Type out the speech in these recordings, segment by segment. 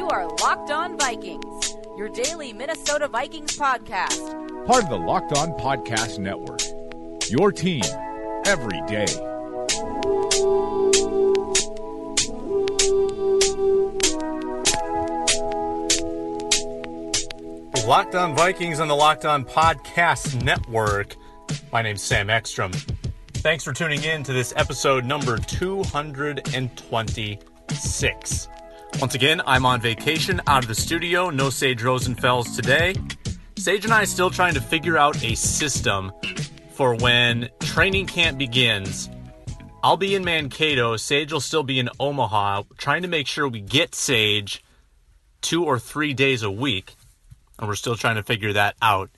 You are Locked On Vikings, your daily Minnesota Vikings podcast. Part of the Locked On Podcast Network. Your team every day. Locked On Vikings on the Locked On Podcast Network. My name's Sam Ekstrom. Thanks for tuning in to this episode number 226. Once again, I'm on vacation out of the studio. No Sage Rosenfels today. Sage and I are still trying to figure out a system for when training camp begins. I'll be in Mankato. Sage will still be in Omaha, trying to make sure we get Sage two or three days a week and we're still trying to figure that out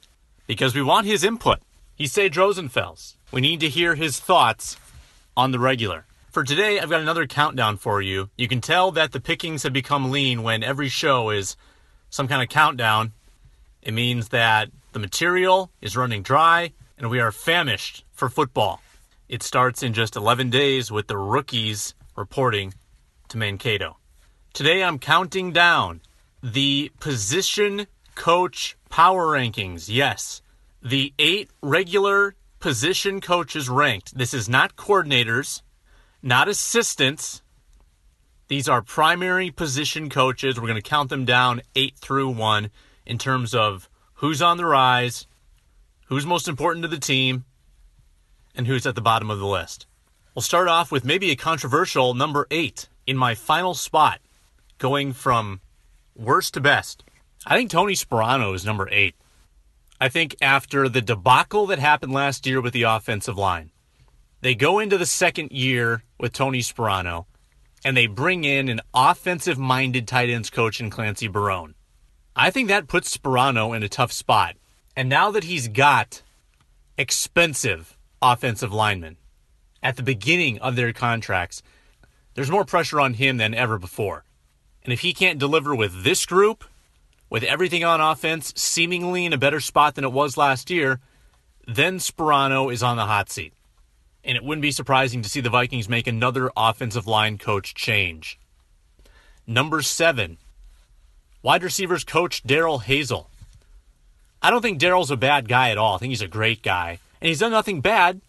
because we want his input. He's Sage Rosenfels. We need to hear his thoughts on the regular. For today, I've got another countdown for you. You can tell that the pickings have become lean when every show is some kind of countdown. It means that the material is running dry and we are famished for football. It starts in just 11 days with the rookies reporting to Mankato. Today, I'm counting down the position coach power rankings. Yes, the eight regular position coaches ranked. This is not coordinators, not assistants. These are primary position coaches. We're going to count them down eight through one in terms of who's on the rise, who's most important to the team, and who's at the bottom of the list. We'll start off with maybe a controversial number eight in my final spot, going from worst to best. I think Tony Sparano is number eight. I think after the debacle that happened last year with the offensive line, they go into the second year with Tony Sparano and they bring in an offensive minded tight ends coach in Clancy Barone. I think that puts Sparano in a tough spot. And now that he's got expensive offensive linemen at the beginning of their contracts, there's more pressure on him than ever before. And if he can't deliver with this group, with everything on offense seemingly in a better spot than it was last year, then Sparano is on the hot seat. And it wouldn't be surprising to see the Vikings make another offensive line coach change. Number seven, wide receivers coach Darrell Hazell. I don't think Darrell's a bad guy at all. I think he's a great guy. And he's done nothing bad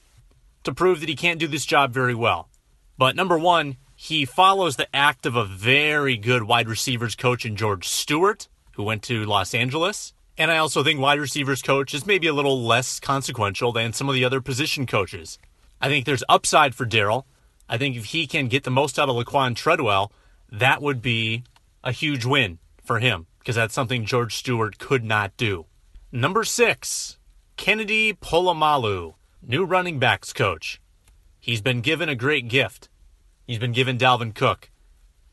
to prove that he can't do this job very well. But number one, he follows the act of a very good wide receivers coach in George Stewart, who went to Los Angeles. And I also think wide receivers coach is maybe a little less consequential than some of the other position coaches. I think there's upside for Darrell. I think if he can get the most out of Laquan Treadwell, that would be a huge win for him because that's something George Stewart could not do. Number six, Kennedy Polamalu, new running backs coach. He's been given a great gift. He's been given Dalvin Cook,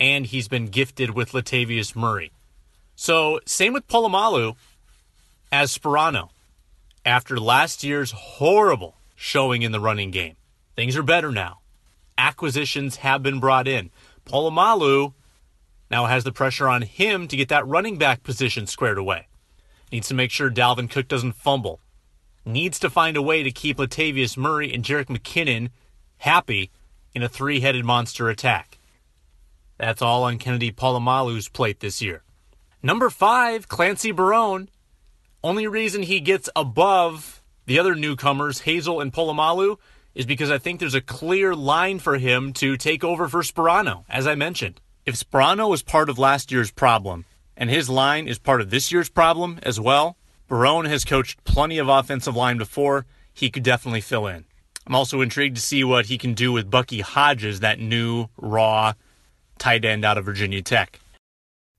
and he's been gifted with Latavius Murray. So, same with Polamalu as Sparano. After last year's horrible showing in the running game, things are better now. Acquisitions have been brought in. Polamalu now has the pressure on him to get that running back position squared away. Needs to make sure Dalvin Cook doesn't fumble. Needs to find a way to keep Latavius Murray and Jerick McKinnon happy in a three headed monster attack. That's all on Kennedy Polamalu's plate this year. Number five, Clancy Barone. Only reason he gets above the other newcomers, Hazell and Polamalu, is because I think there's a clear line for him to take over for Sparano, as I mentioned. If Sparano was part of last year's problem, and his line is part of this year's problem as well, Barone has coached plenty of offensive line before. He could definitely fill in. I'm also intrigued to see what he can do with Bucky Hodges, that new, raw tight end out of Virginia Tech.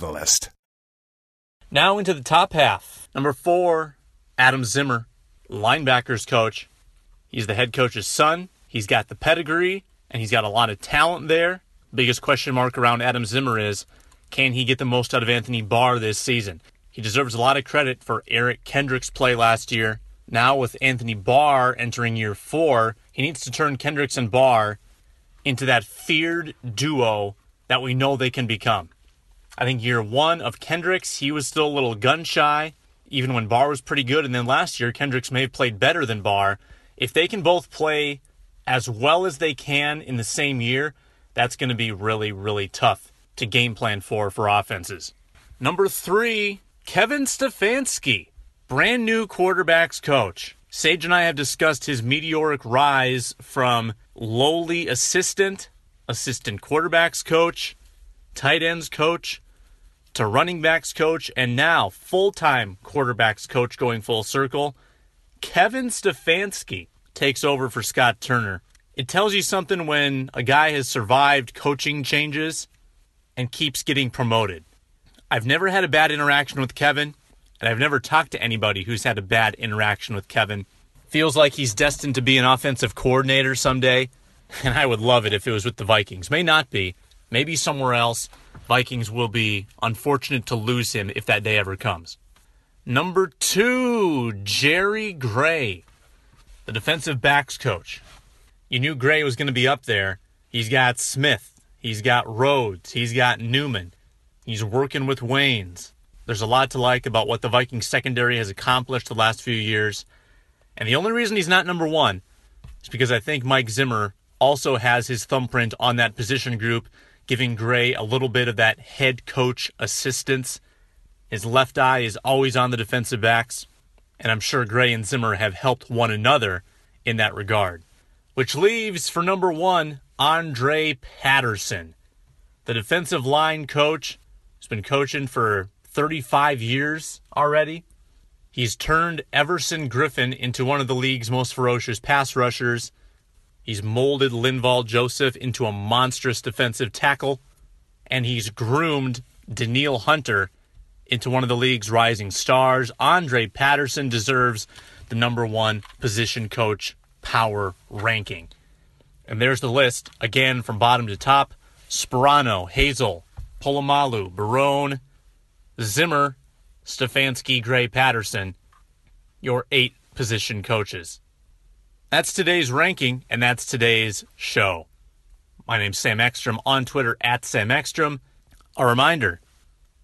Catalyst. Now into the top half. Number four, Adam Zimmer, linebackers coach. He's the head coach's son. He's got the pedigree and he's got a lot of talent there. Biggest question mark around Adam Zimmer is can he get the most out of Anthony Barr this season? He deserves a lot of credit for Eric Kendricks' play last year. Now, with Anthony Barr entering year four, he needs to turn Kendricks and Barr into that feared duo that we know they can become. I think year one of Kendricks, he was still a little gun shy, even when Barr was pretty good. And then last year, Kendricks may have played better than Barr. If they can both play as well as they can in the same year, that's going to be really, really tough to game plan for for offenses. Number three, Kevin Stefanski, brand new quarterbacks coach. Sage and I have discussed his meteoric rise from lowly assistant, assistant quarterbacks coach, tight ends coach to running backs coach, and now full time quarterbacks coach going full circle. Kevin Stefanski takes over for Scott Turner. It tells you something when a guy has survived coaching changes and keeps getting promoted. I've never had a bad interaction with Kevin, and I've never talked to anybody who's had a bad interaction with Kevin. Feels like he's destined to be an offensive coordinator someday, and I would love it if it was with the Vikings. May not be, maybe somewhere else. Vikings will be unfortunate to lose him if that day ever comes. Number two, Jerry Gray, the defensive backs coach. You knew Gray was going to be up there. He's got Smith, he's got Rhodes, he's got Newman, he's working with Waynes. There's a lot to like about what the Vikings secondary has accomplished the last few years. And the only reason he's not number one is because I think Mike Zimmer also has his thumbprint on that position group giving Gray a little bit of that head coach assistance. His left eye is always on the defensive backs, and I'm sure Gray and Zimmer have helped one another in that regard. Which leaves for number one, Andre Patterson, the defensive line coach who's been coaching for 35 years already. He's turned Everson Griffen into one of the league's most ferocious pass rushers He's molded Linval Joseph into a monstrous defensive tackle, and he's groomed Danielle Hunter into one of the league's rising stars. Andre Patterson deserves the number one position coach power ranking. And there's the list, again from bottom to top Sparano, Hazell, Polamalu, Barone, Zimmer, Stefanski, Gray, Patterson, your eight position coaches. That's today's ranking, and that's today's show. My name's Sam Ekstrom on Twitter at Sam Ekstrom. A reminder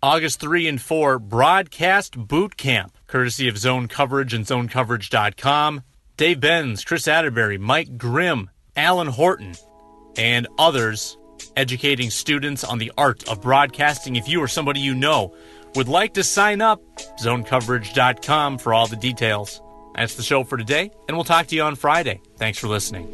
August 3 and 4 broadcast boot camp, courtesy of Zone Coverage and ZoneCoverage.com. Dave Benz, Chris Atterbury, Mike Grimm, Alan Horton, and others educating students on the art of broadcasting. If you or somebody you know would like to sign up, ZoneCoverage.com for all the details. That's the show for today, and we'll talk to you on Friday. Thanks for listening.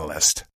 Catalyst.